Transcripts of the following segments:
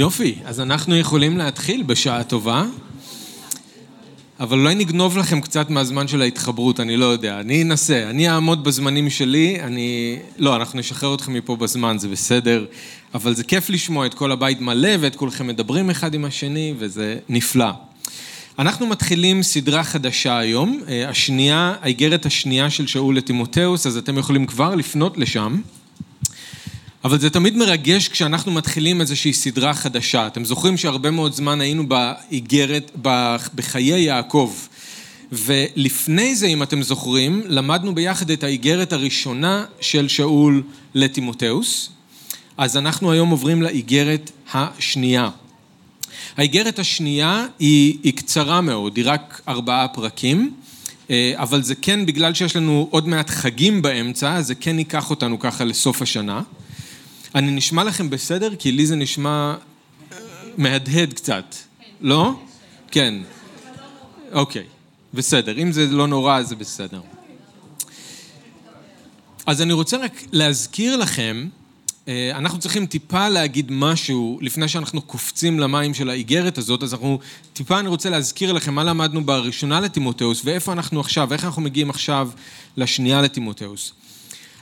יופי, אז אנחנו יכולים להתחיל בשעה טובה, אבל אולי נגנוב לכם קצת מהזמן של ההתחברות, אני לא יודע. אני אנסה, אני אעמוד בזמנים שלי, אני... לא, אנחנו נשחרר אתכם מפה בזמן, זה בסדר, אבל זה כיף לשמוע את כל הבית מלא ואת כולכם מדברים אחד עם השני, וזה נפלא. אנחנו מתחילים סדרה חדשה היום, השנייה, האיגרת השנייה של שאול לטימותאוס, אז אתם יכולים כבר לפנות לשם. אבל זה תמיד מרגש כשאנחנו מתחילים איזושהי סדרה חדשה. אתם זוכרים שהרבה מאוד זמן היינו באיגרת, בחיי יעקב. ולפני זה, אם אתם זוכרים, למדנו ביחד את האיגרת הראשונה של שאול לטימותאוס. אז אנחנו היום עוברים לאיגרת השנייה. האיגרת השנייה היא, היא קצרה מאוד, היא רק ארבעה פרקים, אבל זה כן, בגלל שיש לנו עוד מעט חגים באמצע, זה כן ייקח אותנו ככה לסוף השנה. אני נשמע לכם בסדר? כי לי זה נשמע מהדהד קצת, לא? כן. אוקיי, בסדר. אם זה לא נורא, אז זה בסדר. אז אני רוצה רק להזכיר לכם, אנחנו צריכים טיפה להגיד משהו לפני שאנחנו קופצים למים של האיגרת הזאת, אז אנחנו, טיפה אני רוצה להזכיר לכם מה למדנו בראשונה לטימותאוס ואיפה אנחנו עכשיו, איך אנחנו מגיעים עכשיו לשנייה לטימותאוס.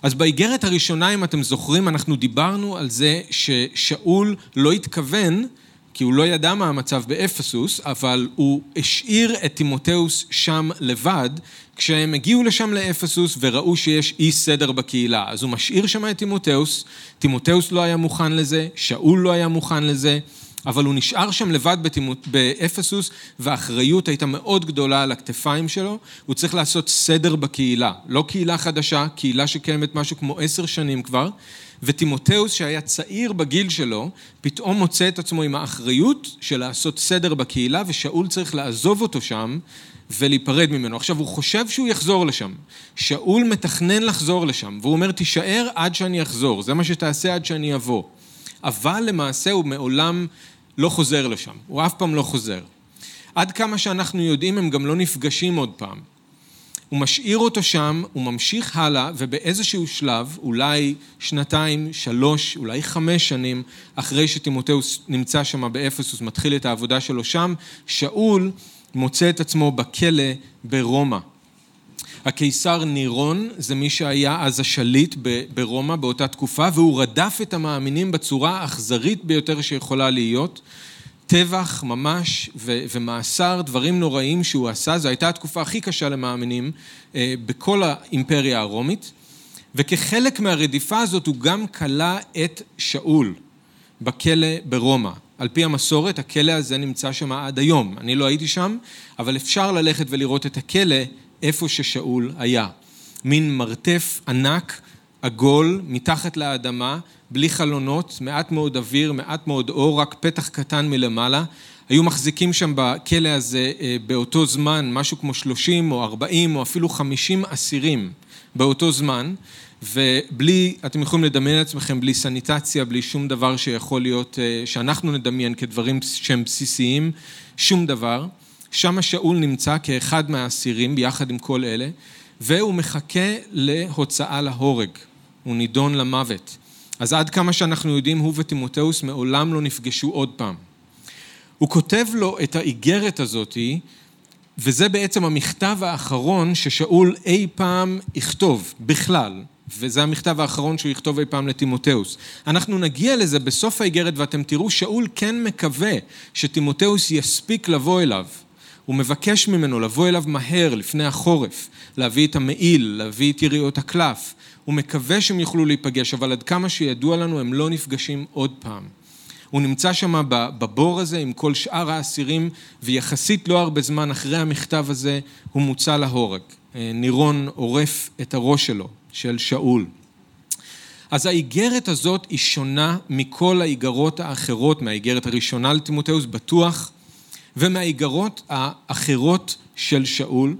אז באיגרת הראשונה, אם אתם זוכרים, אנחנו דיברנו על זה ששאול לא התכוון, כי הוא לא ידע מה המצב באפסוס, אבל הוא השאיר את טימותאוס שם לבד, כשהם הגיעו לשם לאפסוס וראו שיש אי סדר בקהילה. אז הוא משאיר שם את טימותאוס, טימותאוס לא היה מוכן לזה, שאול לא היה מוכן לזה, אבל הוא נשאר שם לבד באפסוס, והאחריות הייתה מאוד גדולה על הכתפיים שלו. הוא צריך לעשות סדר בקהילה. לא קהילה חדשה, קהילה שקיימת משהו כמו עשר שנים כבר, וטימותאוס, שהיה צעיר בגיל שלו, פתאום מוצא את עצמו עם האחריות של לעשות סדר בקהילה, ושאול צריך לעזוב אותו שם ולהיפרד ממנו. עכשיו, הוא חושב שהוא יחזור לשם. שאול מתכנן לחזור לשם, והוא אומר, תישאר עד שאני אחזור, זה מה שתעשה עד שאני אבוא. אבל למעשה הוא מעולם לא חוזר לשם, הוא אף פעם לא חוזר. עד כמה שאנחנו יודעים, הם גם לא נפגשים עוד פעם. הוא משאיר אותו שם, הוא ממשיך הלאה, ובאיזשהו שלב, אולי שנתיים, שלוש, אולי חמש שנים, אחרי שטימותאוס נמצא שם באפסוס, מתחיל את העבודה שלו שם, שאול מוצא את עצמו בכלא ברומא. הקיסר נירון זה מי שהיה אז השליט ברומא באותה תקופה, והוא רדף את המאמינים בצורה האכזרית ביותר שיכולה להיות. טבח ממש ו- ומאסר, דברים נוראים שהוא עשה, זו הייתה התקופה הכי קשה למאמינים אה, בכל האימפריה הרומית, וכחלק מהרדיפה הזאת הוא גם כלא את שאול בכלא ברומא. על פי המסורת, הכלא הזה נמצא שם עד היום. אני לא הייתי שם, אבל אפשר ללכת ולראות את הכלא איפה ששאול היה. מין מרתף ענק, עגול, מתחת לאדמה, בלי חלונות, מעט מאוד אוויר, מעט מאוד אור, רק פתח קטן מלמעלה. היו מחזיקים שם בכלא הזה אה, באותו זמן משהו כמו 30 או 40 או אפילו 50 אסירים באותו זמן, ובלי, אתם יכולים לדמיין לעצמכם, בלי סניטציה, בלי שום דבר שיכול להיות, אה, שאנחנו נדמיין כדברים שהם בסיסיים, שום דבר. שם שאול נמצא כאחד מהאסירים ביחד עם כל אלה, והוא מחכה להוצאה להורג, הוא נידון למוות. אז עד כמה שאנחנו יודעים, הוא וטימותאוס מעולם לא נפגשו עוד פעם. הוא כותב לו את האיגרת הזאתי, וזה בעצם המכתב האחרון ששאול אי פעם יכתוב, בכלל, וזה המכתב האחרון שהוא יכתוב אי פעם לטימותאוס. אנחנו נגיע לזה בסוף האיגרת ואתם תראו, שאול כן מקווה שטימותאוס יספיק לבוא אליו. הוא מבקש ממנו לבוא אליו מהר, לפני החורף, להביא את המעיל, להביא את יריעות הקלף. הוא מקווה שהם יוכלו להיפגש, אבל עד כמה שידוע לנו, הם לא נפגשים עוד פעם. הוא נמצא שם בבור הזה עם כל שאר האסירים, ויחסית לא הרבה זמן אחרי המכתב הזה, הוא מוצא להורג. נירון עורף את הראש שלו, של שאול. אז האיגרת הזאת היא שונה מכל האיגרות האחרות, מהאיגרת הראשונה לטימותאוס, בטוח, ומהאיגרות האחרות של שאול,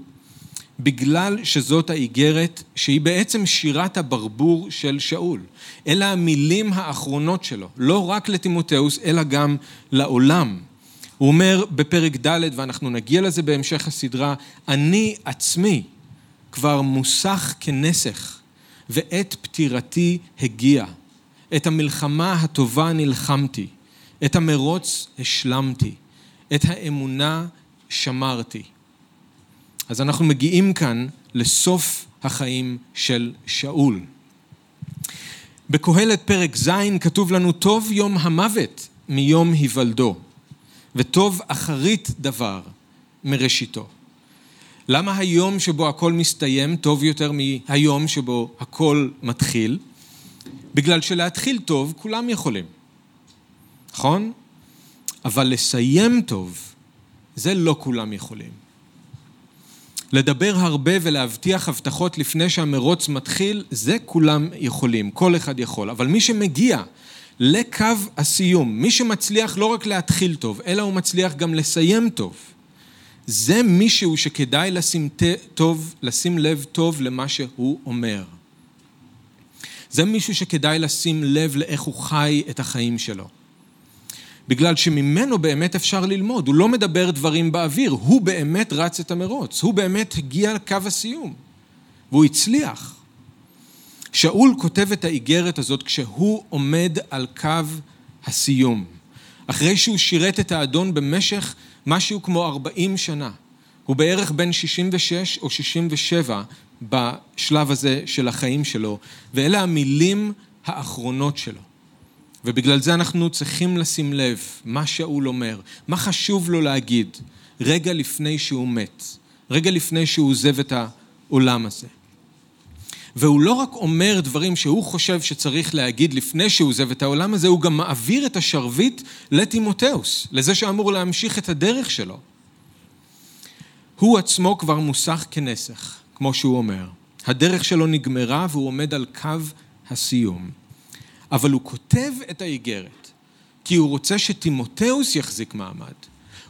בגלל שזאת האיגרת שהיא בעצם שירת הברבור של שאול. אלה המילים האחרונות שלו, לא רק לטימותאוס, אלא גם לעולם. הוא אומר בפרק ד', ואנחנו נגיע לזה בהמשך הסדרה, אני עצמי כבר מוסך כנסך, ועת פטירתי הגיע. את המלחמה הטובה נלחמתי. את המרוץ השלמתי, את האמונה שמרתי. אז אנחנו מגיעים כאן לסוף החיים של שאול. בקהלת פרק ז' כתוב לנו, טוב יום המוות מיום היוולדו, וטוב אחרית דבר מראשיתו. למה היום שבו הכל מסתיים טוב יותר מהיום שבו הכל מתחיל? בגלל שלהתחיל טוב כולם יכולים, נכון? אבל לסיים טוב, זה לא כולם יכולים. לדבר הרבה ולהבטיח הבטחות לפני שהמרוץ מתחיל, זה כולם יכולים, כל אחד יכול. אבל מי שמגיע לקו הסיום, מי שמצליח לא רק להתחיל טוב, אלא הוא מצליח גם לסיים טוב, זה מישהו שכדאי לשים, טוב, לשים לב טוב למה שהוא אומר. זה מישהו שכדאי לשים לב לאיך הוא חי את החיים שלו. בגלל שממנו באמת אפשר ללמוד, הוא לא מדבר דברים באוויר, הוא באמת רץ את המרוץ, הוא באמת הגיע לקו הסיום, והוא הצליח. שאול כותב את האיגרת הזאת כשהוא עומד על קו הסיום, אחרי שהוא שירת את האדון במשך משהו כמו 40 שנה. הוא בערך בן 66 או 67 בשלב הזה של החיים שלו, ואלה המילים האחרונות שלו. ובגלל זה אנחנו צריכים לשים לב מה שאול אומר, מה חשוב לו להגיד רגע לפני שהוא מת, רגע לפני שהוא עוזב את העולם הזה. והוא לא רק אומר דברים שהוא חושב שצריך להגיד לפני שהוא עוזב את העולם הזה, הוא גם מעביר את השרביט לטימותאוס, לזה שאמור להמשיך את הדרך שלו. הוא עצמו כבר מוסך כנסך, כמו שהוא אומר. הדרך שלו נגמרה והוא עומד על קו הסיום. אבל הוא כותב את האיגרת, כי הוא רוצה שטימותאוס יחזיק מעמד.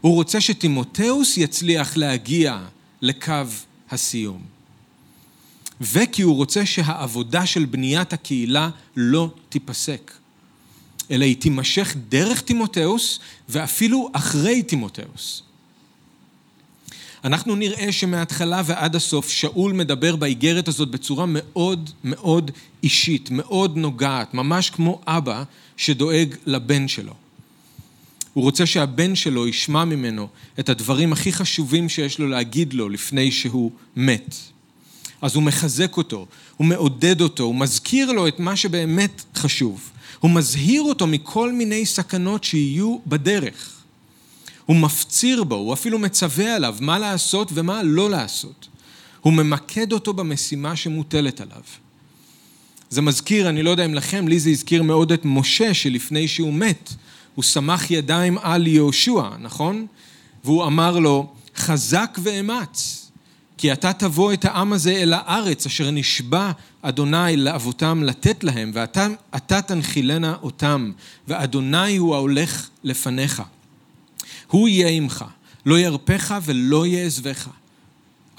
הוא רוצה שטימותאוס יצליח להגיע לקו הסיום. וכי הוא רוצה שהעבודה של בניית הקהילה לא תיפסק, אלא היא תימשך דרך טימותאוס ואפילו אחרי טימותאוס. אנחנו נראה שמההתחלה ועד הסוף שאול מדבר באיגרת הזאת בצורה מאוד מאוד אישית, מאוד נוגעת, ממש כמו אבא שדואג לבן שלו. הוא רוצה שהבן שלו ישמע ממנו את הדברים הכי חשובים שיש לו להגיד לו לפני שהוא מת. אז הוא מחזק אותו, הוא מעודד אותו, הוא מזכיר לו את מה שבאמת חשוב. הוא מזהיר אותו מכל מיני סכנות שיהיו בדרך. הוא מפציר בו, הוא אפילו מצווה עליו מה לעשות ומה לא לעשות. הוא ממקד אותו במשימה שמוטלת עליו. זה מזכיר, אני לא יודע אם לכם, לי זה הזכיר מאוד את משה שלפני שהוא מת, הוא סמך ידיים על יהושע, נכון? והוא אמר לו, חזק ואמץ, כי אתה תבוא את העם הזה אל הארץ אשר נשבע אדוני לאבותם לתת להם, ואתה תנחילנה אותם, ואדוני הוא ההולך לפניך. הוא יהיה עמך, לא ירפך ולא יעזבך.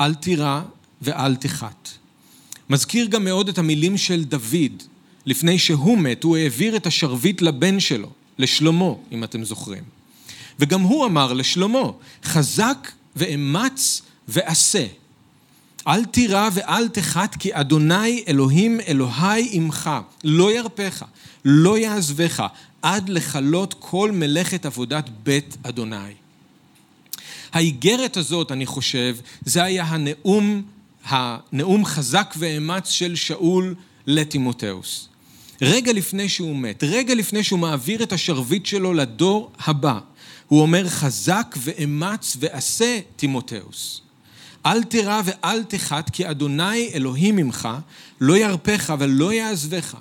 אל תירא ואל תחת. מזכיר גם מאוד את המילים של דוד. לפני שהוא מת, הוא העביר את השרביט לבן שלו, לשלמה, אם אתם זוכרים. וגם הוא אמר לשלמה, חזק ואמץ ועשה. אל תירא ואל תחת כי אדוני אלוהים אלוהי עמך, לא ירפך, לא יעזבך, עד לכלות כל מלאכת עבודת בית אדוני. האיגרת הזאת, אני חושב, זה היה הנאום, הנאום חזק ואמץ של שאול לטימותאוס. רגע לפני שהוא מת, רגע לפני שהוא מעביר את השרביט שלו לדור הבא, הוא אומר חזק ואמץ ועשה טימותאוס. אל תירא ואל תחת כי אדוני אלוהים ממך לא ירפך ולא יעזבך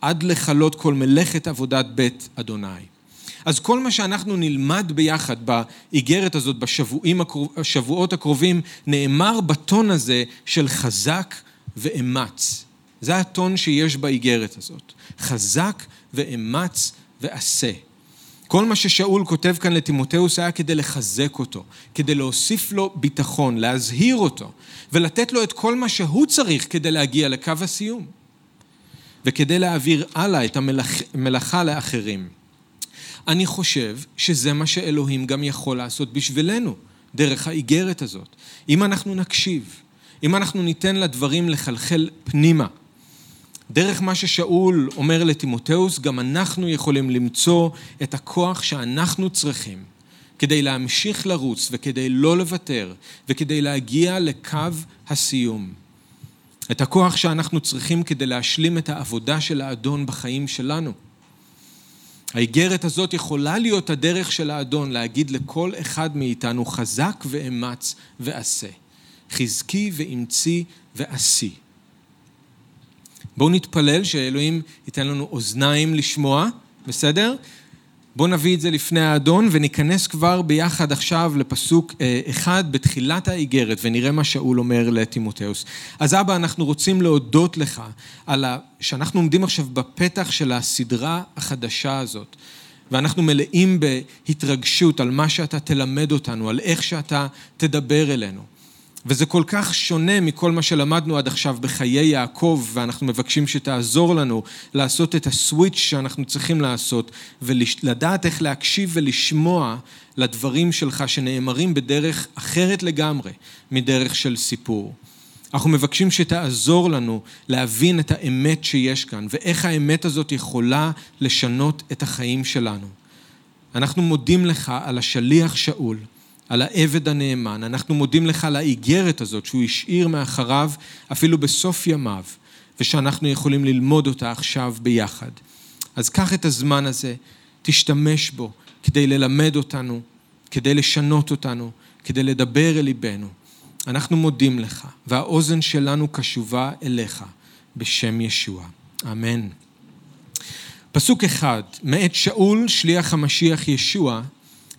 עד לכלות כל מלאכת עבודת בית אדוני. אז כל מה שאנחנו נלמד ביחד באיגרת הזאת בשבועות הקרובים נאמר בטון הזה של חזק ואמץ. זה הטון שיש באיגרת הזאת. חזק ואמץ ועשה. כל מה ששאול כותב כאן לטימותאוס היה כדי לחזק אותו, כדי להוסיף לו ביטחון, להזהיר אותו, ולתת לו את כל מה שהוא צריך כדי להגיע לקו הסיום, וכדי להעביר הלאה את המלאכה לאחרים. אני חושב שזה מה שאלוהים גם יכול לעשות בשבילנו, דרך האיגרת הזאת. אם אנחנו נקשיב, אם אנחנו ניתן לדברים לחלחל פנימה, דרך מה ששאול אומר לטימותאוס, גם אנחנו יכולים למצוא את הכוח שאנחנו צריכים כדי להמשיך לרוץ וכדי לא לוותר וכדי להגיע לקו הסיום. את הכוח שאנחנו צריכים כדי להשלים את העבודה של האדון בחיים שלנו. האיגרת הזאת יכולה להיות הדרך של האדון להגיד לכל אחד מאיתנו חזק ואמץ ועשה. חזקי ואמצי ועשי. בואו נתפלל שאלוהים ייתן לנו אוזניים לשמוע, בסדר? בואו נביא את זה לפני האדון וניכנס כבר ביחד עכשיו לפסוק אה, אחד בתחילת האיגרת ונראה מה שאול אומר לטימותאוס. אז אבא, אנחנו רוצים להודות לך על ה... שאנחנו עומדים עכשיו בפתח של הסדרה החדשה הזאת. ואנחנו מלאים בהתרגשות על מה שאתה תלמד אותנו, על איך שאתה תדבר אלינו. וזה כל כך שונה מכל מה שלמדנו עד עכשיו בחיי יעקב, ואנחנו מבקשים שתעזור לנו לעשות את הסוויץ' שאנחנו צריכים לעשות, ולדעת איך להקשיב ולשמוע לדברים שלך שנאמרים בדרך אחרת לגמרי מדרך של סיפור. אנחנו מבקשים שתעזור לנו להבין את האמת שיש כאן, ואיך האמת הזאת יכולה לשנות את החיים שלנו. אנחנו מודים לך על השליח שאול. על העבד הנאמן. אנחנו מודים לך על האיגרת הזאת שהוא השאיר מאחריו אפילו בסוף ימיו, ושאנחנו יכולים ללמוד אותה עכשיו ביחד. אז קח את הזמן הזה, תשתמש בו כדי ללמד אותנו, כדי לשנות אותנו, כדי לדבר אל ליבנו. אנחנו מודים לך, והאוזן שלנו קשובה אליך, בשם ישוע. אמן. פסוק אחד, מאת שאול, שליח המשיח ישוע,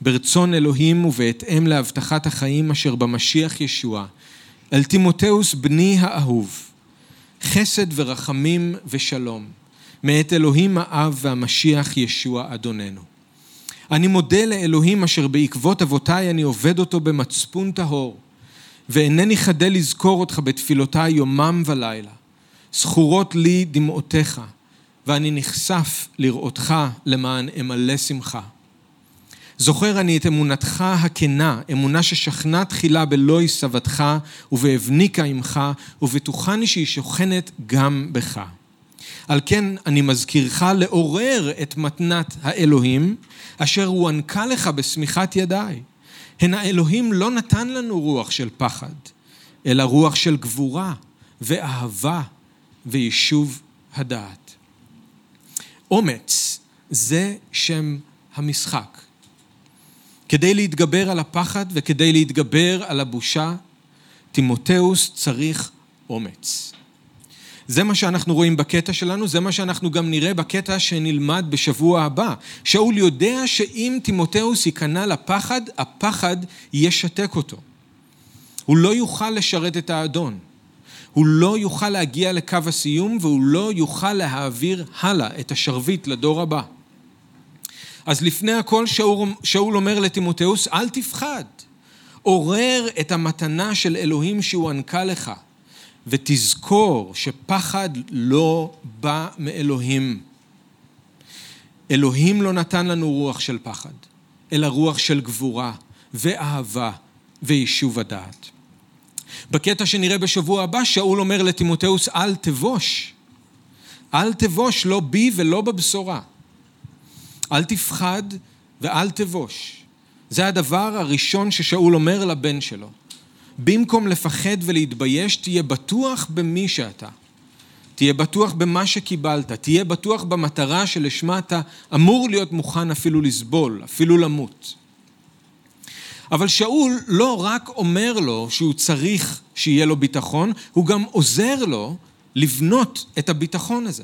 ברצון אלוהים ובהתאם להבטחת החיים אשר במשיח ישוע, אל תימותאוס בני האהוב, חסד ורחמים ושלום, מאת אלוהים האב והמשיח ישוע אדוננו. אני מודה לאלוהים אשר בעקבות אבותיי אני עובד אותו במצפון טהור, ואינני חדל לזכור אותך בתפילותיי יומם ולילה. זכורות לי דמעותיך, ואני נחשף לראותך למען אמלא שמחה. זוכר אני את אמונתך הכנה, אמונה ששכנה תחילה בלא סבתך ובאבניקה עמך, ובטוחני שהיא שוכנת גם בך. על כן אני מזכירך לעורר את מתנת האלוהים, אשר הוענקה לך בשמיכת ידיי. הן האלוהים לא נתן לנו רוח של פחד, אלא רוח של גבורה ואהבה ויישוב הדעת. אומץ זה שם המשחק. כדי להתגבר על הפחד וכדי להתגבר על הבושה, תימותאוס צריך אומץ. זה מה שאנחנו רואים בקטע שלנו, זה מה שאנחנו גם נראה בקטע שנלמד בשבוע הבא. שאול יודע שאם תימותאוס ייכנע לפחד, הפחד ישתק אותו. הוא לא יוכל לשרת את האדון. הוא לא יוכל להגיע לקו הסיום והוא לא יוכל להעביר הלאה את השרביט לדור הבא. אז לפני הכל שאול, שאול אומר לטימותאוס, אל תפחד. עורר את המתנה של אלוהים שהוענקה לך, ותזכור שפחד לא בא מאלוהים. אלוהים לא נתן לנו רוח של פחד, אלא רוח של גבורה ואהבה ויישוב הדעת. בקטע שנראה בשבוע הבא, שאול אומר לטימותאוס, אל תבוש. אל תבוש, לא בי ולא בבשורה. אל תפחד ואל תבוש. זה הדבר הראשון ששאול אומר לבן שלו. במקום לפחד ולהתבייש, תהיה בטוח במי שאתה. תהיה בטוח במה שקיבלת, תהיה בטוח במטרה שלשמה אתה אמור להיות מוכן אפילו לסבול, אפילו למות. אבל שאול לא רק אומר לו שהוא צריך שיהיה לו ביטחון, הוא גם עוזר לו לבנות את הביטחון הזה.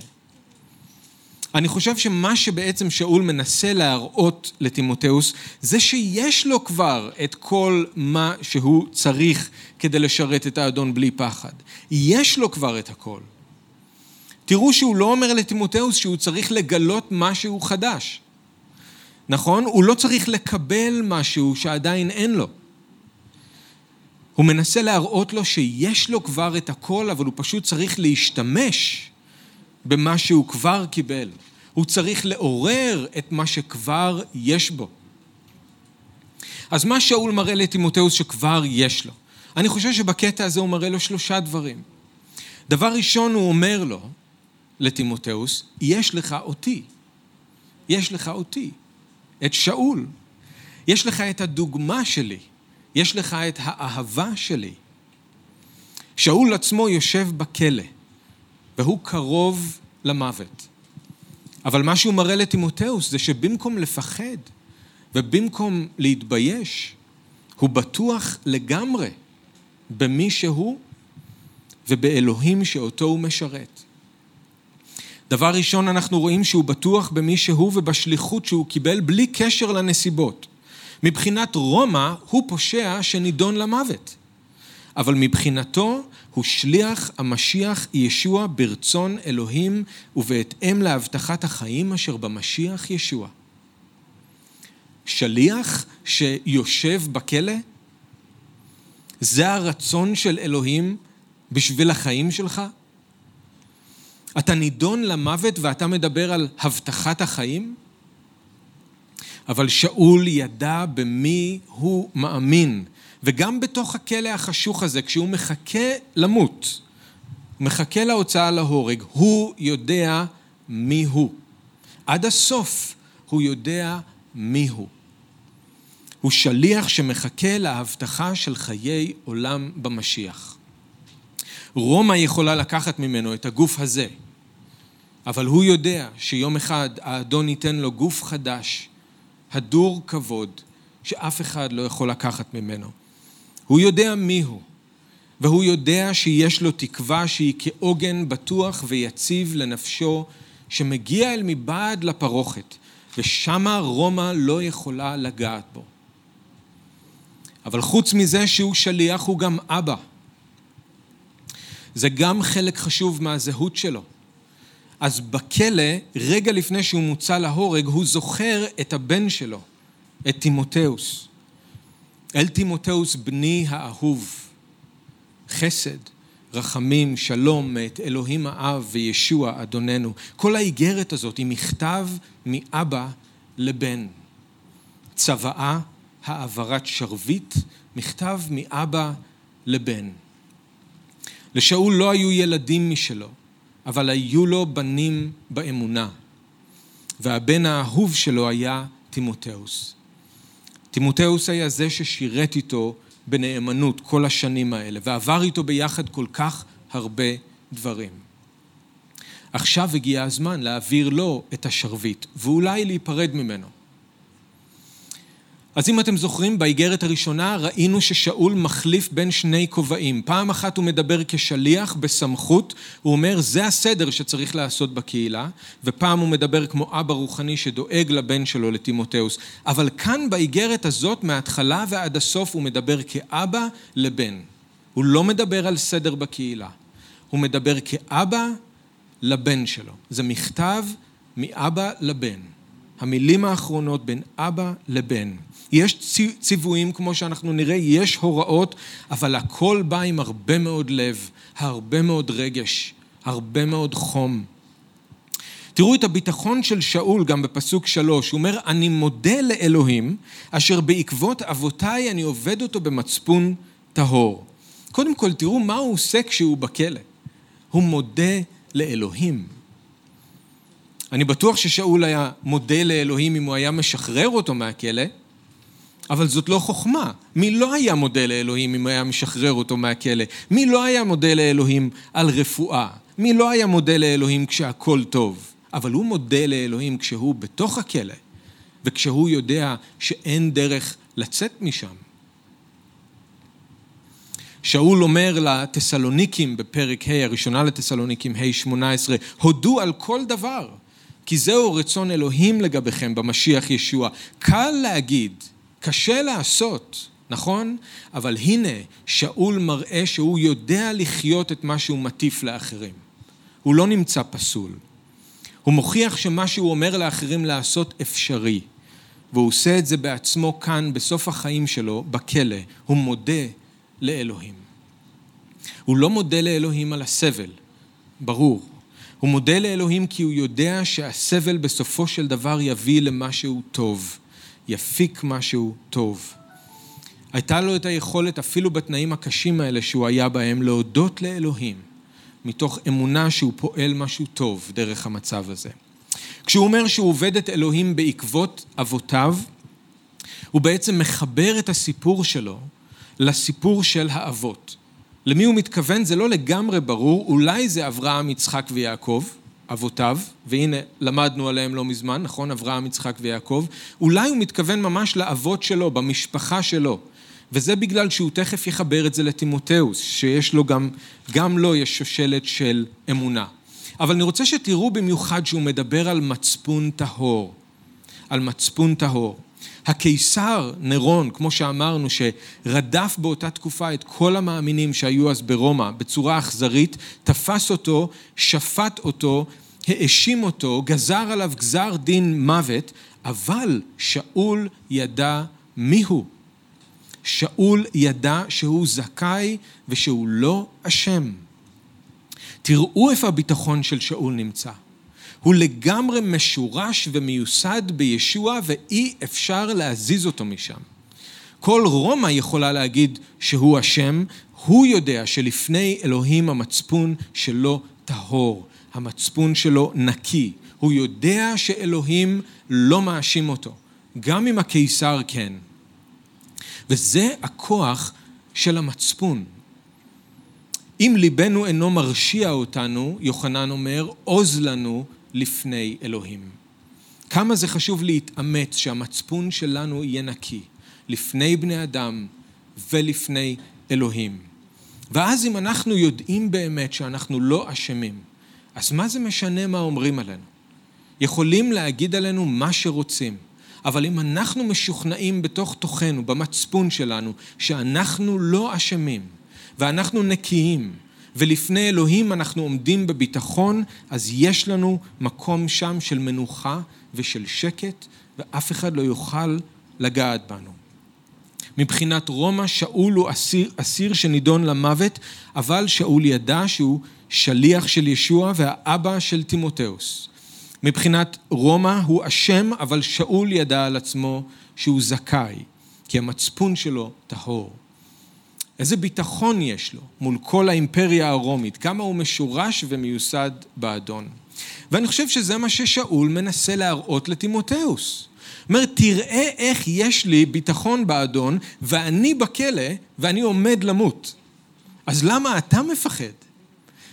אני חושב שמה שבעצם שאול מנסה להראות לטימותאוס זה שיש לו כבר את כל מה שהוא צריך כדי לשרת את האדון בלי פחד. יש לו כבר את הכל. תראו שהוא לא אומר לטימותאוס שהוא צריך לגלות משהו חדש. נכון? הוא לא צריך לקבל משהו שעדיין אין לו. הוא מנסה להראות לו שיש לו כבר את הכל, אבל הוא פשוט צריך להשתמש במה שהוא כבר קיבל. הוא צריך לעורר את מה שכבר יש בו. אז מה שאול מראה לטימותאוס שכבר יש לו? אני חושב שבקטע הזה הוא מראה לו שלושה דברים. דבר ראשון, הוא אומר לו לטימותאוס, יש לך אותי. יש לך אותי. את שאול. יש לך את הדוגמה שלי. יש לך את האהבה שלי. שאול עצמו יושב בכלא, והוא קרוב למוות. אבל מה שהוא מראה לטימותאוס זה שבמקום לפחד ובמקום להתבייש, הוא בטוח לגמרי במי שהוא ובאלוהים שאותו הוא משרת. דבר ראשון, אנחנו רואים שהוא בטוח במי שהוא ובשליחות שהוא קיבל בלי קשר לנסיבות. מבחינת רומא הוא פושע שנידון למוות. אבל מבחינתו הוא שליח המשיח ישוע ברצון אלוהים ובהתאם להבטחת החיים אשר במשיח ישוע. שליח שיושב בכלא? זה הרצון של אלוהים בשביל החיים שלך? אתה נידון למוות ואתה מדבר על הבטחת החיים? אבל שאול ידע במי הוא מאמין, וגם בתוך הכלא החשוך הזה, כשהוא מחכה למות, מחכה להוצאה להורג, הוא יודע מי הוא. עד הסוף הוא יודע מי הוא. הוא שליח שמחכה להבטחה של חיי עולם במשיח. רומא יכולה לקחת ממנו את הגוף הזה, אבל הוא יודע שיום אחד האדון ייתן לו גוף חדש, הדור כבוד, שאף אחד לא יכול לקחת ממנו. הוא יודע מי הוא, והוא יודע שיש לו תקווה שהיא כעוגן בטוח ויציב לנפשו, שמגיע אל מבעד לפרוכת, ושמה רומא לא יכולה לגעת בו. אבל חוץ מזה שהוא שליח, הוא גם אבא. זה גם חלק חשוב מהזהות שלו. אז בכלא, רגע לפני שהוא מוצא להורג, הוא זוכר את הבן שלו, את תימותאוס. אל תימותאוס בני האהוב, חסד, רחמים, שלום מאת אלוהים האב וישוע אדוננו. כל האיגרת הזאת היא מכתב מאבא לבן. צוואה, העברת שרביט, מכתב מאבא לבן. לשאול לא היו ילדים משלו, אבל היו לו בנים באמונה, והבן האהוב שלו היה תימותאוס. תימותאוס היה זה ששירת איתו בנאמנות כל השנים האלה, ועבר איתו ביחד כל כך הרבה דברים. עכשיו הגיע הזמן להעביר לו את השרביט, ואולי להיפרד ממנו. אז אם אתם זוכרים, באיגרת הראשונה ראינו ששאול מחליף בין שני כובעים. פעם אחת הוא מדבר כשליח בסמכות, הוא אומר זה הסדר שצריך לעשות בקהילה, ופעם הוא מדבר כמו אבא רוחני שדואג לבן שלו, לטימותאוס. אבל כאן באיגרת הזאת, מההתחלה ועד הסוף, הוא מדבר כאבא לבן. הוא לא מדבר על סדר בקהילה, הוא מדבר כאבא לבן שלו. זה מכתב מאבא לבן. המילים האחרונות בין אבא לבן. יש ציוויים כמו שאנחנו נראה, יש הוראות, אבל הכל בא עם הרבה מאוד לב, הרבה מאוד רגש, הרבה מאוד חום. תראו את הביטחון של שאול גם בפסוק שלוש, הוא אומר, אני מודה לאלוהים, אשר בעקבות אבותיי אני עובד אותו במצפון טהור. קודם כל, תראו מה הוא עושה כשהוא בכלא. הוא מודה לאלוהים. אני בטוח ששאול היה מודה לאלוהים אם הוא היה משחרר אותו מהכלא, אבל זאת לא חוכמה. מי לא היה מודה לאלוהים אם היה משחרר אותו מהכלא? מי לא היה מודה לאלוהים על רפואה? מי לא היה מודה לאלוהים כשהכול טוב? אבל הוא מודה לאלוהים כשהוא בתוך הכלא, וכשהוא יודע שאין דרך לצאת משם. שאול אומר לתסלוניקים בפרק ה', הראשונה לתסלוניקים ה' 18, הודו על כל דבר, כי זהו רצון אלוהים לגביכם במשיח ישוע. קל להגיד, קשה לעשות, נכון? אבל הנה, שאול מראה שהוא יודע לחיות את מה שהוא מטיף לאחרים. הוא לא נמצא פסול. הוא מוכיח שמה שהוא אומר לאחרים לעשות אפשרי. והוא עושה את זה בעצמו כאן, בסוף החיים שלו, בכלא. הוא מודה לאלוהים. הוא לא מודה לאלוהים על הסבל, ברור. הוא מודה לאלוהים כי הוא יודע שהסבל בסופו של דבר יביא למשהו טוב. יפיק משהו טוב. הייתה לו את היכולת, אפילו בתנאים הקשים האלה שהוא היה בהם, להודות לאלוהים מתוך אמונה שהוא פועל משהו טוב דרך המצב הזה. כשהוא אומר שהוא עובד את אלוהים בעקבות אבותיו, הוא בעצם מחבר את הסיפור שלו לסיפור של האבות. למי הוא מתכוון זה לא לגמרי ברור, אולי זה אברהם, יצחק ויעקב, אבותיו, והנה למדנו עליהם לא מזמן, נכון? אברהם, יצחק ויעקב. אולי הוא מתכוון ממש לאבות שלו, במשפחה שלו. וזה בגלל שהוא תכף יחבר את זה לטימותאוס, שיש לו גם, גם לו יש שושלת של אמונה. אבל אני רוצה שתראו במיוחד שהוא מדבר על מצפון טהור. על מצפון טהור. הקיסר נירון, כמו שאמרנו, שרדף באותה תקופה את כל המאמינים שהיו אז ברומא בצורה אכזרית, תפס אותו, שפט אותו, האשים אותו, גזר עליו גזר דין מוות, אבל שאול ידע מיהו. שאול ידע שהוא זכאי ושהוא לא אשם. תראו איפה הביטחון של שאול נמצא. הוא לגמרי משורש ומיוסד בישוע ואי אפשר להזיז אותו משם. כל רומא יכולה להגיד שהוא אשם, הוא יודע שלפני אלוהים המצפון שלו טהור, המצפון שלו נקי. הוא יודע שאלוהים לא מאשים אותו, גם אם הקיסר כן. וזה הכוח של המצפון. אם ליבנו אינו מרשיע אותנו, יוחנן אומר, עוז לנו לפני אלוהים. כמה זה חשוב להתאמץ שהמצפון שלנו יהיה נקי, לפני בני אדם ולפני אלוהים. ואז אם אנחנו יודעים באמת שאנחנו לא אשמים, אז מה זה משנה מה אומרים עלינו? יכולים להגיד עלינו מה שרוצים, אבל אם אנחנו משוכנעים בתוך תוכנו, במצפון שלנו, שאנחנו לא אשמים ואנחנו נקיים, ולפני אלוהים אנחנו עומדים בביטחון, אז יש לנו מקום שם של מנוחה ושל שקט, ואף אחד לא יוכל לגעת בנו. מבחינת רומא, שאול הוא אסיר, אסיר שנידון למוות, אבל שאול ידע שהוא שליח של ישוע והאבא של תימותאוס. מבחינת רומא הוא אשם, אבל שאול ידע על עצמו שהוא זכאי, כי המצפון שלו טהור. איזה ביטחון יש לו מול כל האימפריה הרומית, כמה הוא משורש ומיוסד באדון. ואני חושב שזה מה ששאול מנסה להראות לטימותאוס. אומר, תראה איך יש לי ביטחון באדון ואני בכלא ואני עומד למות. אז למה אתה מפחד?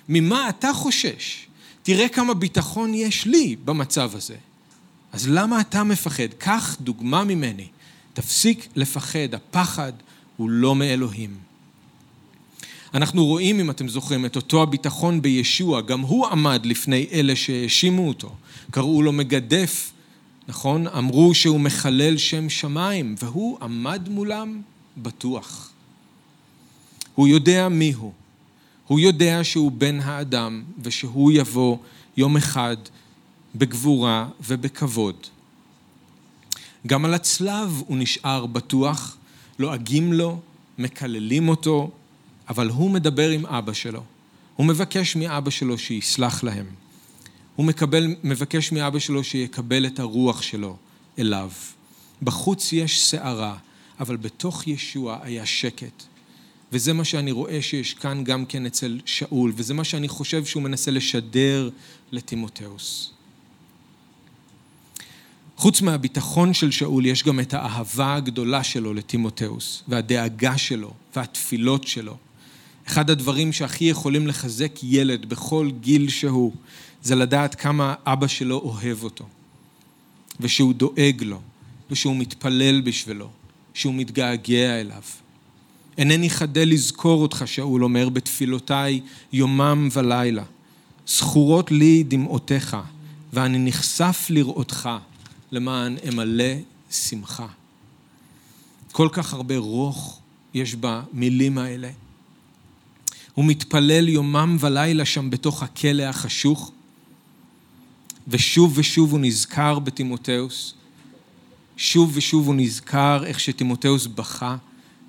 ממה אתה חושש? תראה כמה ביטחון יש לי במצב הזה. אז למה אתה מפחד? קח דוגמה ממני. תפסיק לפחד, הפחד הוא לא מאלוהים. אנחנו רואים, אם אתם זוכרים, את אותו הביטחון בישוע, גם הוא עמד לפני אלה שהאשימו אותו. קראו לו מגדף, נכון? אמרו שהוא מחלל שם שמיים, והוא עמד מולם בטוח. הוא יודע מי הוא. הוא יודע שהוא בן האדם, ושהוא יבוא יום אחד בגבורה ובכבוד. גם על הצלב הוא נשאר בטוח, לועגים לו, מקללים אותו, אבל הוא מדבר עם אבא שלו. הוא מבקש מאבא שלו שיסלח להם. הוא מקבל, מבקש מאבא שלו שיקבל את הרוח שלו אליו. בחוץ יש סערה, אבל בתוך ישוע היה שקט. וזה מה שאני רואה שיש כאן גם כן אצל שאול, וזה מה שאני חושב שהוא מנסה לשדר לטימותאוס. חוץ מהביטחון של שאול, יש גם את האהבה הגדולה שלו לטימותאוס, והדאגה שלו, והתפילות שלו. אחד הדברים שהכי יכולים לחזק ילד בכל גיל שהוא, זה לדעת כמה אבא שלו אוהב אותו, ושהוא דואג לו, ושהוא מתפלל בשבילו, שהוא מתגעגע אליו. אינני חדל לזכור אותך, שאול אומר, בתפילותיי יומם ולילה. זכורות לי דמעותיך, ואני נחשף לראותך, למען אמלא שמחה. כל כך הרבה רוך יש במילים האלה. הוא מתפלל יומם ולילה שם בתוך הכלא החשוך, ושוב ושוב הוא נזכר בטימותאוס, שוב ושוב הוא נזכר איך שטימותאוס בכה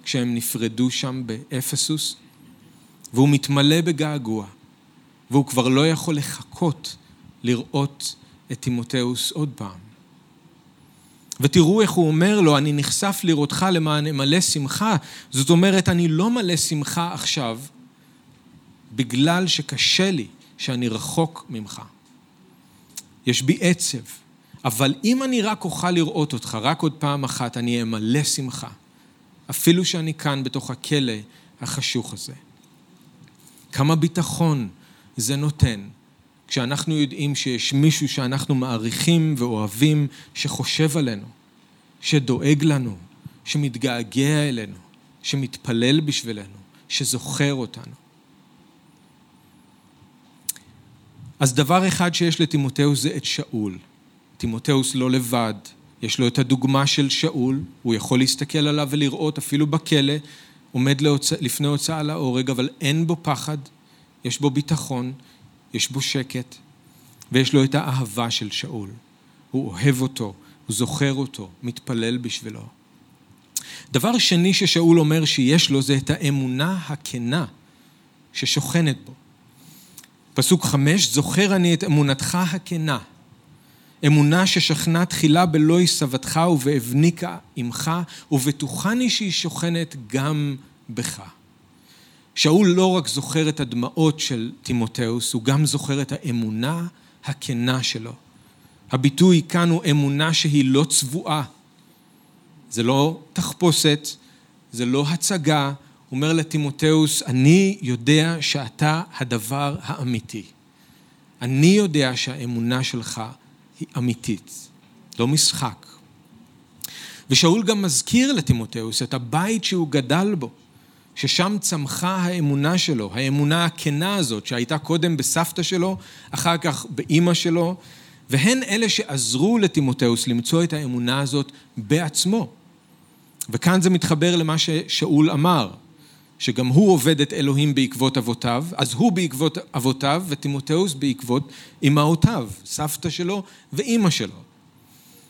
כשהם נפרדו שם באפסוס, והוא מתמלא בגעגוע, והוא כבר לא יכול לחכות לראות את טימותאוס עוד פעם. ותראו איך הוא אומר לו, אני נחשף לראותך למען אמלא שמחה. זאת אומרת, אני לא מלא שמחה עכשיו, בגלל שקשה לי, שאני רחוק ממך. יש בי עצב, אבל אם אני רק אוכל לראות אותך, רק עוד פעם אחת, אני אמלא שמחה. אפילו שאני כאן בתוך הכלא החשוך הזה. כמה ביטחון זה נותן כשאנחנו יודעים שיש מישהו שאנחנו מעריכים ואוהבים, שחושב עלינו, שדואג לנו, שמתגעגע אלינו, שמתפלל בשבילנו, שזוכר אותנו. אז דבר אחד שיש לטימותאוס זה את שאול. טימותאוס לא לבד, יש לו את הדוגמה של שאול, הוא יכול להסתכל עליו ולראות אפילו בכלא, עומד להוצא, לפני הוצאה להורג, אבל אין בו פחד, יש בו ביטחון, יש בו שקט, ויש לו את האהבה של שאול. הוא אוהב אותו, הוא זוכר אותו, מתפלל בשבילו. דבר שני ששאול אומר שיש לו זה את האמונה הכנה ששוכנת בו. פסוק חמש, זוכר אני את אמונתך הכנה. אמונה ששכנה תחילה בלא סבתך ובאבניקה עמך, ובטוחני שהיא שוכנת גם בך. שאול לא רק זוכר את הדמעות של תימותאוס, הוא גם זוכר את האמונה הכנה שלו. הביטוי כאן הוא אמונה שהיא לא צבועה. זה לא תחפושת, זה לא הצגה. אומר לתימותאוס, אני יודע שאתה הדבר האמיתי. אני יודע שהאמונה שלך היא אמיתית, לא משחק. ושאול גם מזכיר לתימותאוס את הבית שהוא גדל בו. ששם צמחה האמונה שלו, האמונה הכנה הזאת שהייתה קודם בסבתא שלו, אחר כך באימא שלו, והן אלה שעזרו לטימותאוס למצוא את האמונה הזאת בעצמו. וכאן זה מתחבר למה ששאול אמר, שגם הוא עובד את אלוהים בעקבות אבותיו, אז הוא בעקבות אבותיו וטימותאוס בעקבות אמהותיו, סבתא שלו ואימא שלו.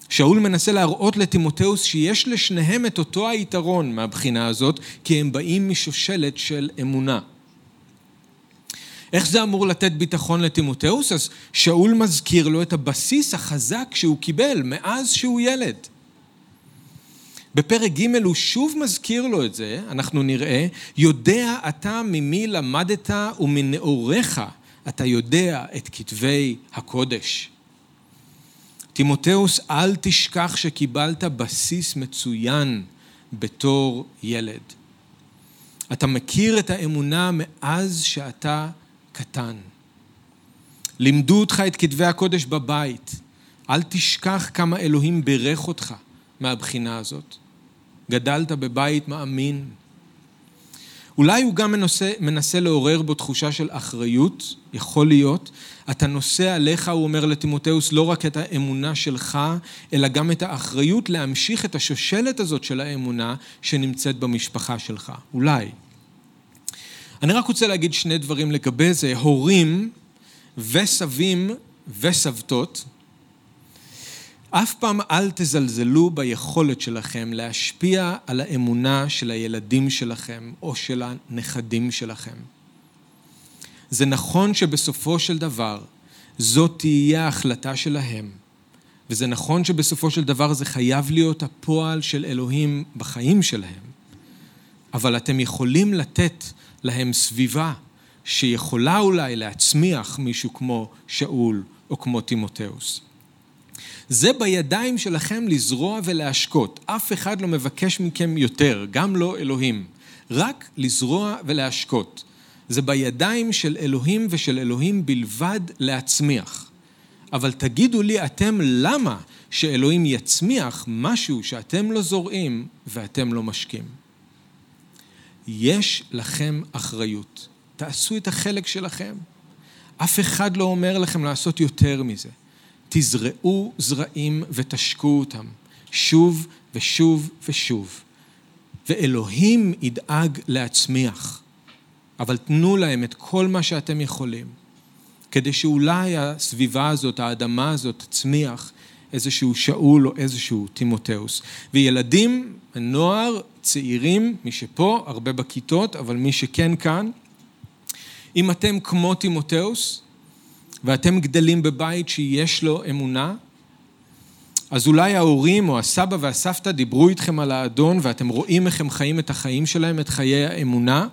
שאול מנסה להראות לטימותאוס שיש לשניהם את אותו היתרון מהבחינה הזאת, כי הם באים משושלת של אמונה. איך זה אמור לתת ביטחון לטימותאוס? אז שאול מזכיר לו את הבסיס החזק שהוא קיבל מאז שהוא ילד. בפרק ג' הוא שוב מזכיר לו את זה, אנחנו נראה, יודע אתה ממי למדת ומנעוריך אתה יודע את כתבי הקודש. תימותאוס, אל תשכח שקיבלת בסיס מצוין בתור ילד. אתה מכיר את האמונה מאז שאתה קטן. לימדו אותך את כתבי הקודש בבית. אל תשכח כמה אלוהים בירך אותך מהבחינה הזאת. גדלת בבית מאמין. אולי הוא גם מנסה, מנסה לעורר בו תחושה של אחריות, יכול להיות. אתה נושא עליך, הוא אומר לטימותאוס, לא רק את האמונה שלך, אלא גם את האחריות להמשיך את השושלת הזאת של האמונה שנמצאת במשפחה שלך. אולי. אני רק רוצה להגיד שני דברים לגבי זה. הורים וסבים וסבתות, אף פעם אל תזלזלו ביכולת שלכם להשפיע על האמונה של הילדים שלכם או של הנכדים שלכם. זה נכון שבסופו של דבר זאת תהיה ההחלטה שלהם, וזה נכון שבסופו של דבר זה חייב להיות הפועל של אלוהים בחיים שלהם, אבל אתם יכולים לתת להם סביבה שיכולה אולי להצמיח מישהו כמו שאול או כמו תימותאוס. זה בידיים שלכם לזרוע ולהשקות. אף אחד לא מבקש מכם יותר, גם לא אלוהים. רק לזרוע ולהשקות. זה בידיים של אלוהים ושל אלוהים בלבד להצמיח. אבל תגידו לי אתם למה שאלוהים יצמיח משהו שאתם לא זורעים ואתם לא משקים. יש לכם אחריות. תעשו את החלק שלכם. אף אחד לא אומר לכם לעשות יותר מזה. תזרעו זרעים ותשקו אותם, שוב ושוב ושוב. ואלוהים ידאג להצמיח, אבל תנו להם את כל מה שאתם יכולים, כדי שאולי הסביבה הזאת, האדמה הזאת, תצמיח איזשהו שאול או איזשהו תימותאוס. וילדים, נוער, צעירים, מי שפה, הרבה בכיתות, אבל מי שכן כאן, אם אתם כמו תימותאוס, ואתם גדלים בבית שיש לו אמונה, אז אולי ההורים או הסבא והסבתא דיברו איתכם על האדון ואתם רואים איך הם חיים את החיים שלהם, את חיי האמונה,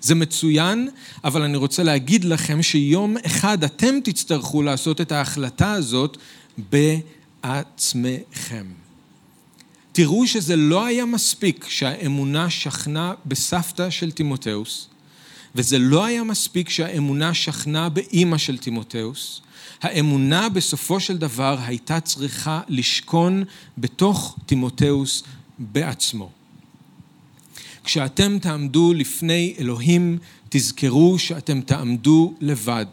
זה מצוין, אבל אני רוצה להגיד לכם שיום אחד אתם תצטרכו לעשות את ההחלטה הזאת בעצמכם. תראו שזה לא היה מספיק שהאמונה שכנה בסבתא של תימותאוס, וזה לא היה מספיק שהאמונה שכנה באימא של תימותאוס. האמונה בסופו של דבר הייתה צריכה לשכון בתוך תימותאוס בעצמו. כשאתם תעמדו לפני אלוהים, תזכרו שאתם תעמדו לבד,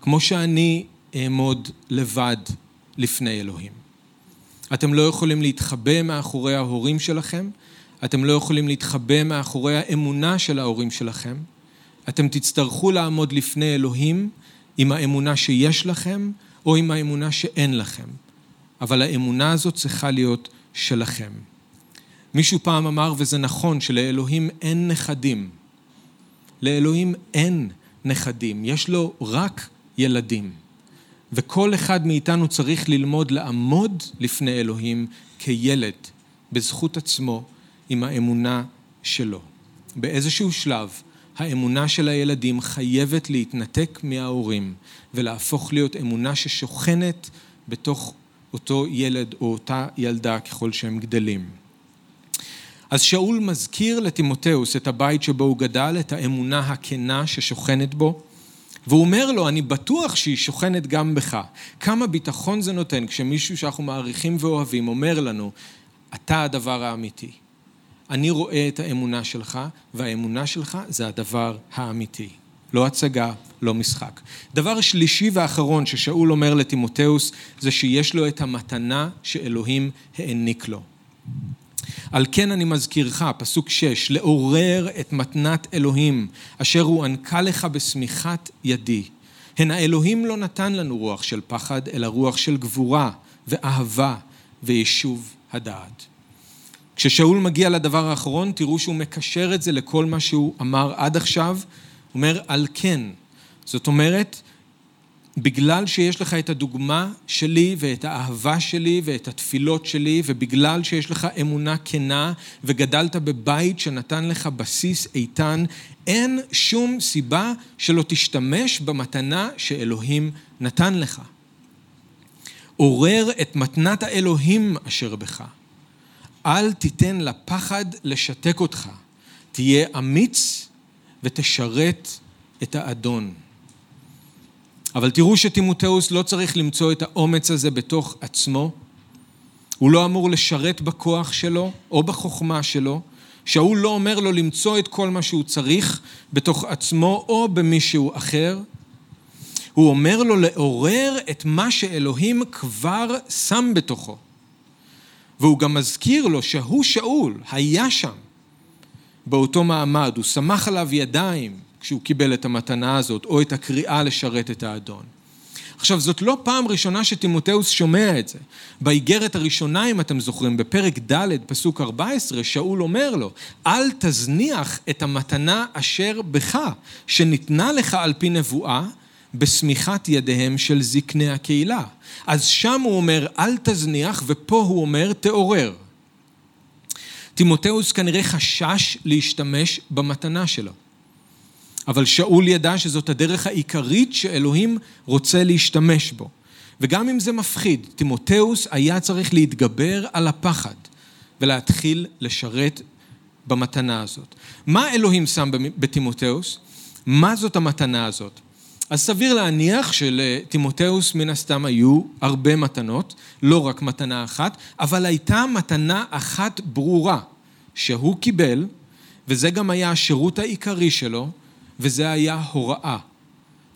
כמו שאני אעמוד לבד לפני אלוהים. אתם לא יכולים להתחבא מאחורי ההורים שלכם, אתם לא יכולים להתחבא מאחורי האמונה של ההורים שלכם. אתם תצטרכו לעמוד לפני אלוהים עם האמונה שיש לכם או עם האמונה שאין לכם. אבל האמונה הזאת צריכה להיות שלכם. מישהו פעם אמר, וזה נכון, שלאלוהים אין נכדים. לאלוהים אין נכדים, יש לו רק ילדים. וכל אחד מאיתנו צריך ללמוד לעמוד לפני אלוהים כילד, בזכות עצמו, עם האמונה שלו. באיזשהו שלב, האמונה של הילדים חייבת להתנתק מההורים ולהפוך להיות אמונה ששוכנת בתוך אותו ילד או אותה ילדה ככל שהם גדלים. אז שאול מזכיר לטימותאוס את הבית שבו הוא גדל, את האמונה הכנה ששוכנת בו, והוא אומר לו, אני בטוח שהיא שוכנת גם בך. כמה ביטחון זה נותן כשמישהו שאנחנו מעריכים ואוהבים אומר לנו, אתה הדבר האמיתי. אני רואה את האמונה שלך, והאמונה שלך זה הדבר האמיתי. לא הצגה, לא משחק. דבר שלישי ואחרון ששאול אומר לטימותאוס, זה שיש לו את המתנה שאלוהים העניק לו. על כן אני מזכירך, פסוק שש, לעורר את מתנת אלוהים, אשר הוא ענקה לך בשמיכת ידי. הן האלוהים לא נתן לנו רוח של פחד, אלא רוח של גבורה ואהבה ויישוב הדעת. כששאול מגיע לדבר האחרון, תראו שהוא מקשר את זה לכל מה שהוא אמר עד עכשיו. הוא אומר, על כן. זאת אומרת, בגלל שיש לך את הדוגמה שלי ואת האהבה שלי ואת התפילות שלי, ובגלל שיש לך אמונה כנה וגדלת בבית שנתן לך בסיס איתן, אין שום סיבה שלא תשתמש במתנה שאלוהים נתן לך. עורר את מתנת האלוהים אשר בך. אל תיתן לפחד לשתק אותך. תהיה אמיץ ותשרת את האדון. אבל תראו שטימותאוס לא צריך למצוא את האומץ הזה בתוך עצמו. הוא לא אמור לשרת בכוח שלו או בחוכמה שלו. שאול לא אומר לו למצוא את כל מה שהוא צריך בתוך עצמו או במישהו אחר. הוא אומר לו לעורר את מה שאלוהים כבר שם בתוכו. והוא גם מזכיר לו שהוא שאול, היה שם באותו מעמד, הוא סמך עליו ידיים כשהוא קיבל את המתנה הזאת, או את הקריאה לשרת את האדון. עכשיו, זאת לא פעם ראשונה שטימותאוס שומע את זה. באיגרת הראשונה, אם אתם זוכרים, בפרק ד', פסוק 14, שאול אומר לו, אל תזניח את המתנה אשר בך, שניתנה לך על פי נבואה, בשמיכת ידיהם של זקני הקהילה. אז שם הוא אומר, אל תזניח, ופה הוא אומר, תעורר. תימותאוס כנראה חשש להשתמש במתנה שלו. אבל שאול ידע שזאת הדרך העיקרית שאלוהים רוצה להשתמש בו. וגם אם זה מפחיד, תימותאוס היה צריך להתגבר על הפחד ולהתחיל לשרת במתנה הזאת. מה אלוהים שם בתימותאוס? מה זאת המתנה הזאת? אז סביר להניח שלטימותאוס מן הסתם היו הרבה מתנות, לא רק מתנה אחת, אבל הייתה מתנה אחת ברורה שהוא קיבל, וזה גם היה השירות העיקרי שלו, וזה היה הוראה.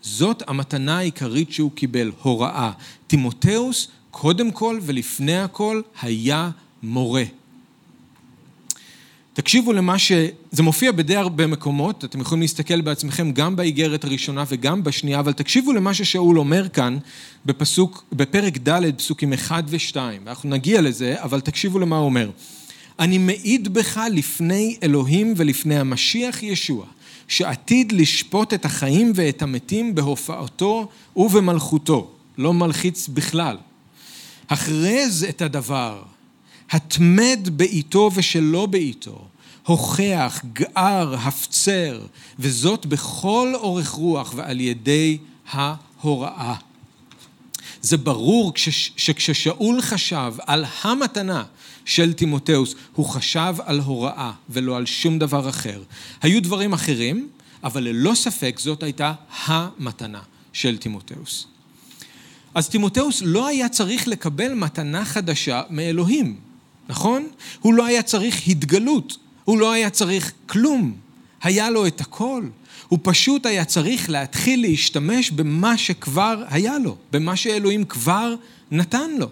זאת המתנה העיקרית שהוא קיבל, הוראה. תימותאוס, קודם כל ולפני הכל, היה מורה. תקשיבו למה ש... זה מופיע בדי הרבה מקומות, אתם יכולים להסתכל בעצמכם גם באיגרת הראשונה וגם בשנייה, אבל תקשיבו למה ששאול אומר כאן בפסוק, בפרק ד', פסוקים 1 ו-2. אנחנו נגיע לזה, אבל תקשיבו למה הוא אומר. אני מעיד בך לפני אלוהים ולפני המשיח ישוע, שעתיד לשפוט את החיים ואת המתים בהופעתו ובמלכותו. לא מלחיץ בכלל. הכרז את הדבר, התמד בעיתו ושלא בעיתו, הוכח, גער, הפצר, וזאת בכל אורך רוח ועל ידי ההוראה. זה ברור שכששאול חשב על המתנה של תימותאוס, הוא חשב על הוראה ולא על שום דבר אחר. היו דברים אחרים, אבל ללא ספק זאת הייתה המתנה של תימותאוס. אז תימותאוס לא היה צריך לקבל מתנה חדשה מאלוהים, נכון? הוא לא היה צריך התגלות, הוא לא היה צריך כלום. היה לו את הכל. הוא פשוט היה צריך להתחיל להשתמש במה שכבר היה לו, במה שאלוהים כבר נתן לו.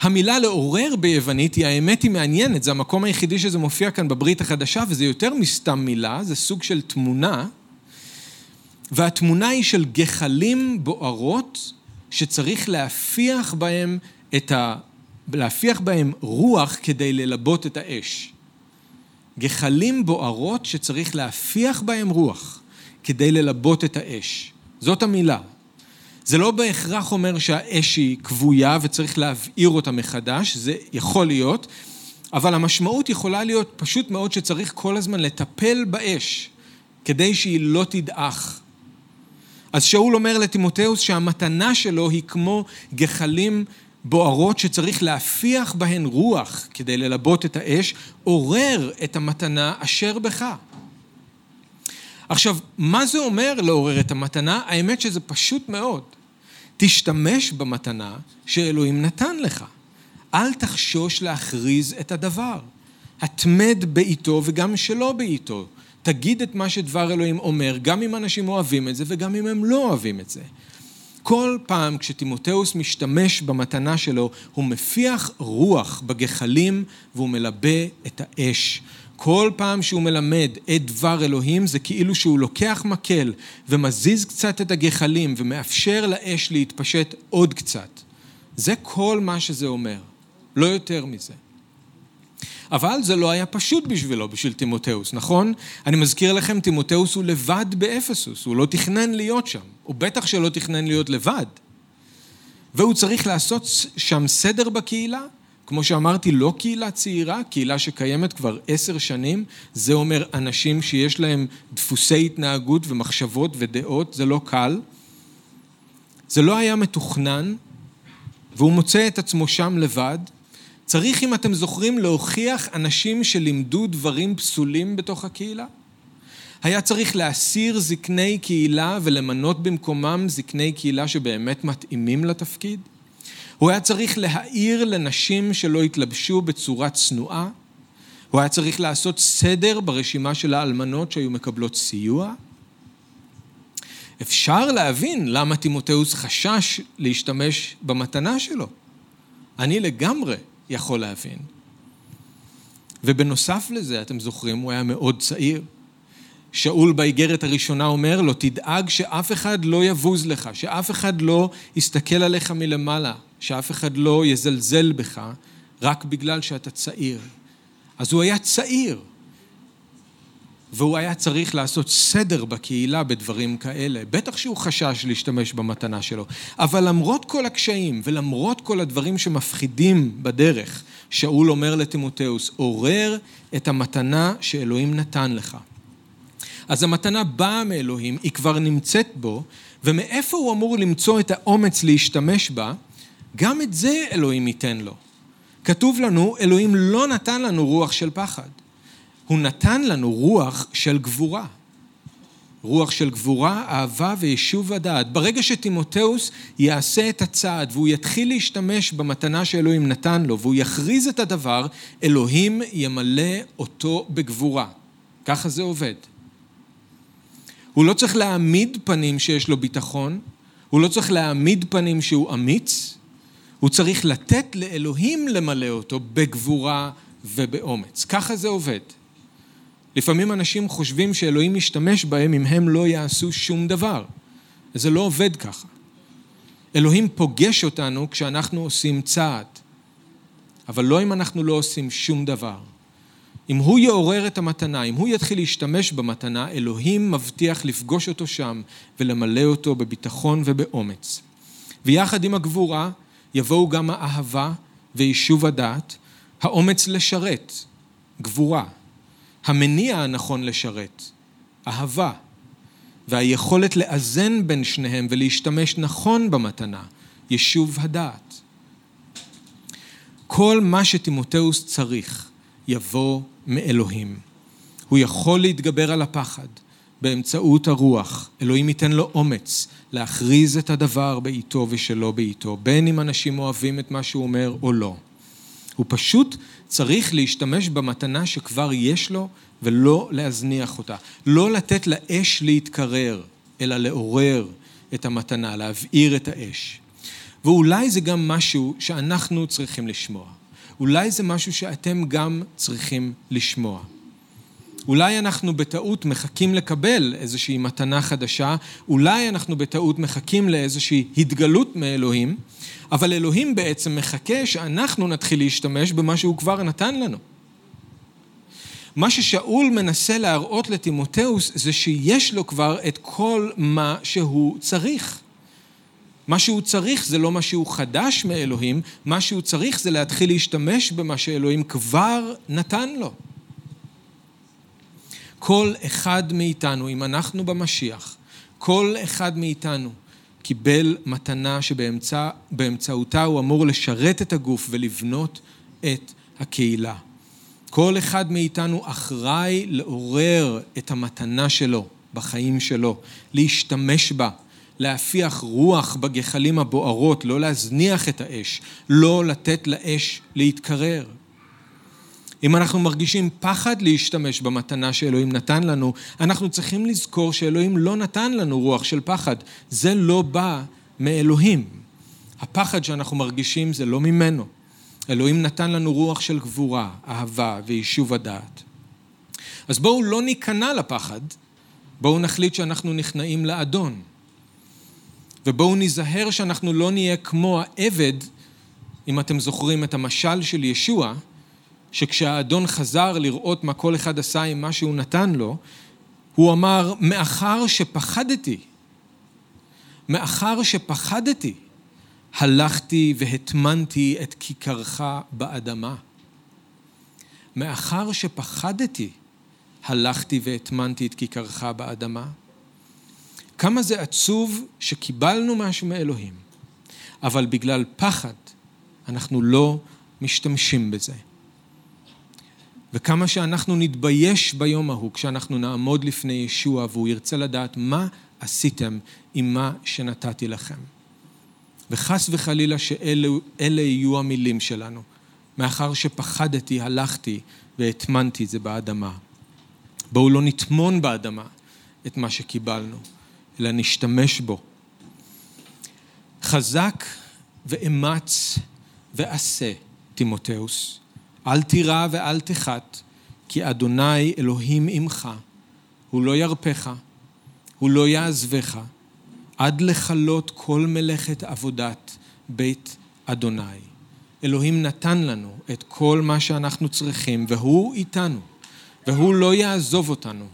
המילה לעורר ביוונית היא האמת היא מעניינת, זה המקום היחידי שזה מופיע כאן בברית החדשה, וזה יותר מסתם מילה, זה סוג של תמונה, והתמונה היא של גחלים בוערות שצריך להפיח בהם את ה... להפיח בהם רוח כדי ללבות את האש. גחלים בוערות שצריך להפיח בהם רוח כדי ללבות את האש. זאת המילה. זה לא בהכרח אומר שהאש היא כבויה וצריך להבעיר אותה מחדש, זה יכול להיות, אבל המשמעות יכולה להיות פשוט מאוד שצריך כל הזמן לטפל באש כדי שהיא לא תדעך. אז שאול אומר לטימותאוס שהמתנה שלו היא כמו גחלים בוערות שצריך להפיח בהן רוח כדי ללבות את האש, עורר את המתנה אשר בך. עכשיו, מה זה אומר לעורר את המתנה? האמת שזה פשוט מאוד. תשתמש במתנה שאלוהים נתן לך. אל תחשוש להכריז את הדבר. התמד בעיתו וגם שלא בעיתו. תגיד את מה שדבר אלוהים אומר, גם אם אנשים אוהבים את זה וגם אם הם לא אוהבים את זה. כל פעם כשתימותאוס משתמש במתנה שלו, הוא מפיח רוח בגחלים והוא מלבה את האש. כל פעם שהוא מלמד את דבר אלוהים זה כאילו שהוא לוקח מקל ומזיז קצת את הגחלים ומאפשר לאש להתפשט עוד קצת. זה כל מה שזה אומר, לא יותר מזה. אבל זה לא היה פשוט בשבילו, בשביל תימותאוס, נכון? אני מזכיר לכם, תימותאוס הוא לבד באפסוס, הוא לא תכנן להיות שם, הוא בטח שלא תכנן להיות לבד. והוא צריך לעשות שם סדר בקהילה, כמו שאמרתי, לא קהילה צעירה, קהילה שקיימת כבר עשר שנים, זה אומר אנשים שיש להם דפוסי התנהגות ומחשבות ודעות, זה לא קל. זה לא היה מתוכנן, והוא מוצא את עצמו שם לבד. צריך, אם אתם זוכרים, להוכיח אנשים שלימדו דברים פסולים בתוך הקהילה. היה צריך להסיר זקני קהילה ולמנות במקומם זקני קהילה שבאמת מתאימים לתפקיד. הוא היה צריך להעיר לנשים שלא התלבשו בצורה צנועה. הוא היה צריך לעשות סדר ברשימה של האלמנות שהיו מקבלות סיוע. אפשר להבין למה תימותאוס חשש להשתמש במתנה שלו. אני לגמרי יכול להבין. ובנוסף לזה, אתם זוכרים, הוא היה מאוד צעיר. שאול באיגרת הראשונה אומר לו, תדאג שאף אחד לא יבוז לך, שאף אחד לא יסתכל עליך מלמעלה, שאף אחד לא יזלזל בך, רק בגלל שאתה צעיר. אז הוא היה צעיר, והוא היה צריך לעשות סדר בקהילה בדברים כאלה. בטח שהוא חשש להשתמש במתנה שלו. אבל למרות כל הקשיים ולמרות כל הדברים שמפחידים בדרך, שאול אומר לתימותאוס, עורר את המתנה שאלוהים נתן לך. אז המתנה באה מאלוהים, היא כבר נמצאת בו, ומאיפה הוא אמור למצוא את האומץ להשתמש בה? גם את זה אלוהים ייתן לו. כתוב לנו, אלוהים לא נתן לנו רוח של פחד. הוא נתן לנו רוח של גבורה. רוח של גבורה, אהבה ויישוב הדעת. ברגע שתימותאוס יעשה את הצעד והוא יתחיל להשתמש במתנה שאלוהים נתן לו והוא יכריז את הדבר, אלוהים ימלא אותו בגבורה. ככה זה עובד. הוא לא צריך להעמיד פנים שיש לו ביטחון, הוא לא צריך להעמיד פנים שהוא אמיץ, הוא צריך לתת לאלוהים למלא אותו בגבורה ובאומץ. ככה זה עובד. לפעמים אנשים חושבים שאלוהים משתמש בהם אם הם לא יעשו שום דבר. זה לא עובד ככה. אלוהים פוגש אותנו כשאנחנו עושים צעד, אבל לא אם אנחנו לא עושים שום דבר. אם הוא יעורר את המתנה, אם הוא יתחיל להשתמש במתנה, אלוהים מבטיח לפגוש אותו שם ולמלא אותו בביטחון ובאומץ. ויחד עם הגבורה יבואו גם האהבה ויישוב הדעת, האומץ לשרת, גבורה. המניע הנכון לשרת, אהבה. והיכולת לאזן בין שניהם ולהשתמש נכון במתנה, יישוב הדעת. כל מה שטימותאוס צריך יבוא מאלוהים. הוא יכול להתגבר על הפחד באמצעות הרוח. אלוהים ייתן לו אומץ להכריז את הדבר בעיתו ושלא בעיתו, בין אם אנשים אוהבים את מה שהוא אומר או לא. הוא פשוט צריך להשתמש במתנה שכבר יש לו ולא להזניח אותה. לא לתת לאש להתקרר, אלא לעורר את המתנה, להבעיר את האש. ואולי זה גם משהו שאנחנו צריכים לשמוע. אולי זה משהו שאתם גם צריכים לשמוע. אולי אנחנו בטעות מחכים לקבל איזושהי מתנה חדשה, אולי אנחנו בטעות מחכים לאיזושהי התגלות מאלוהים, אבל אלוהים בעצם מחכה שאנחנו נתחיל להשתמש במה שהוא כבר נתן לנו. מה ששאול מנסה להראות לטימותאוס זה שיש לו כבר את כל מה שהוא צריך. מה שהוא צריך זה לא מה שהוא חדש מאלוהים, מה שהוא צריך זה להתחיל להשתמש במה שאלוהים כבר נתן לו. כל אחד מאיתנו, אם אנחנו במשיח, כל אחד מאיתנו קיבל מתנה שבאמצעותה הוא אמור לשרת את הגוף ולבנות את הקהילה. כל אחד מאיתנו אחראי לעורר את המתנה שלו בחיים שלו, להשתמש בה, להפיח רוח בגחלים הבוערות, לא להזניח את האש, לא לתת לאש להתקרר. אם אנחנו מרגישים פחד להשתמש במתנה שאלוהים נתן לנו, אנחנו צריכים לזכור שאלוהים לא נתן לנו רוח של פחד. זה לא בא מאלוהים. הפחד שאנחנו מרגישים זה לא ממנו. אלוהים נתן לנו רוח של גבורה, אהבה ויישוב הדעת. אז בואו לא ניכנע לפחד, בואו נחליט שאנחנו נכנעים לאדון. ובואו ניזהר שאנחנו לא נהיה כמו העבד, אם אתם זוכרים את המשל של ישוע, שכשהאדון חזר לראות מה כל אחד עשה עם מה שהוא נתן לו, הוא אמר, מאחר שפחדתי, מאחר שפחדתי, הלכתי והטמנתי את כיכרך באדמה. מאחר שפחדתי, הלכתי והטמנתי את כיכרך באדמה. כמה זה עצוב שקיבלנו משהו מאלוהים, אבל בגלל פחד אנחנו לא משתמשים בזה. וכמה שאנחנו נתבייש ביום ההוא, כשאנחנו נעמוד לפני ישוע והוא ירצה לדעת מה עשיתם עם מה שנתתי לכם. וחס וחלילה שאלה יהיו המילים שלנו. מאחר שפחדתי, הלכתי והטמנתי את זה באדמה. בואו לא נטמון באדמה את מה שקיבלנו, אלא נשתמש בו. חזק ואמץ ועשה, תימותאוס. אל תירא ואל תחת, כי אדוני אלוהים עמך, הוא לא ירפך, הוא לא יעזבך, עד לכלות כל מלאכת עבודת בית אדוני. אלוהים נתן לנו את כל מה שאנחנו צריכים, והוא איתנו, והוא לא יעזוב אותנו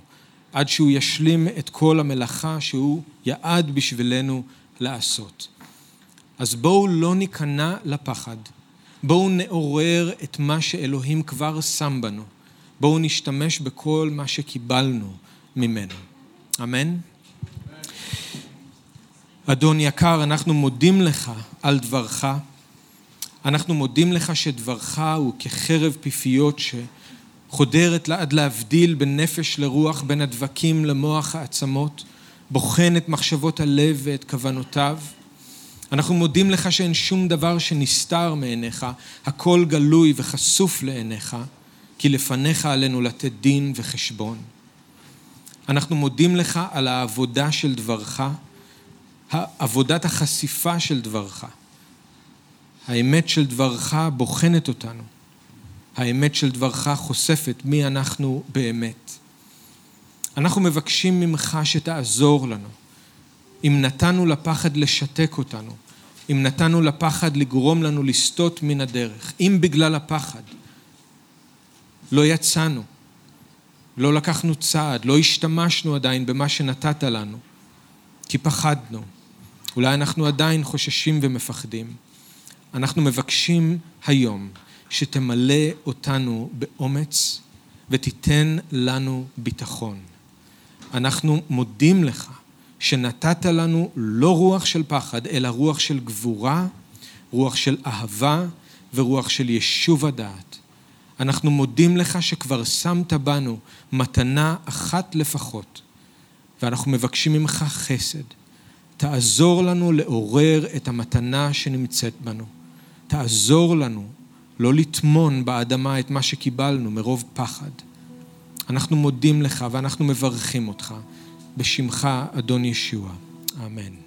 עד שהוא ישלים את כל המלאכה שהוא יעד בשבילנו לעשות. אז בואו לא ניכנע לפחד, בואו נעורר את מה שאלוהים כבר שם בנו. בואו נשתמש בכל מה שקיבלנו ממנו. אמן? אדון יקר, אנחנו מודים לך על דברך. אנחנו מודים לך שדברך הוא כחרב פיפיות שחודרת עד להבדיל בין נפש לרוח, בין הדבקים למוח העצמות, בוחן את מחשבות הלב ואת כוונותיו. אנחנו מודים לך שאין שום דבר שנסתר מעיניך, הכל גלוי וחשוף לעיניך, כי לפניך עלינו לתת דין וחשבון. אנחנו מודים לך על העבודה של דברך, עבודת החשיפה של דברך. האמת של דברך בוחנת אותנו. האמת של דברך חושפת מי אנחנו באמת. אנחנו מבקשים ממך שתעזור לנו. אם נתנו לפחד לשתק אותנו, אם נתנו לפחד לגרום לנו לסטות מן הדרך, אם בגלל הפחד לא יצאנו, לא לקחנו צעד, לא השתמשנו עדיין במה שנתת לנו, כי פחדנו, אולי אנחנו עדיין חוששים ומפחדים. אנחנו מבקשים היום שתמלא אותנו באומץ ותיתן לנו ביטחון. אנחנו מודים לך שנתת לנו לא רוח של פחד, אלא רוח של גבורה, רוח של אהבה ורוח של יישוב הדעת. אנחנו מודים לך שכבר שמת בנו מתנה אחת לפחות, ואנחנו מבקשים ממך חסד. תעזור לנו לעורר את המתנה שנמצאת בנו. תעזור לנו לא לטמון באדמה את מה שקיבלנו מרוב פחד. אנחנו מודים לך ואנחנו מברכים אותך בשמך, אדון ישוע. אמן.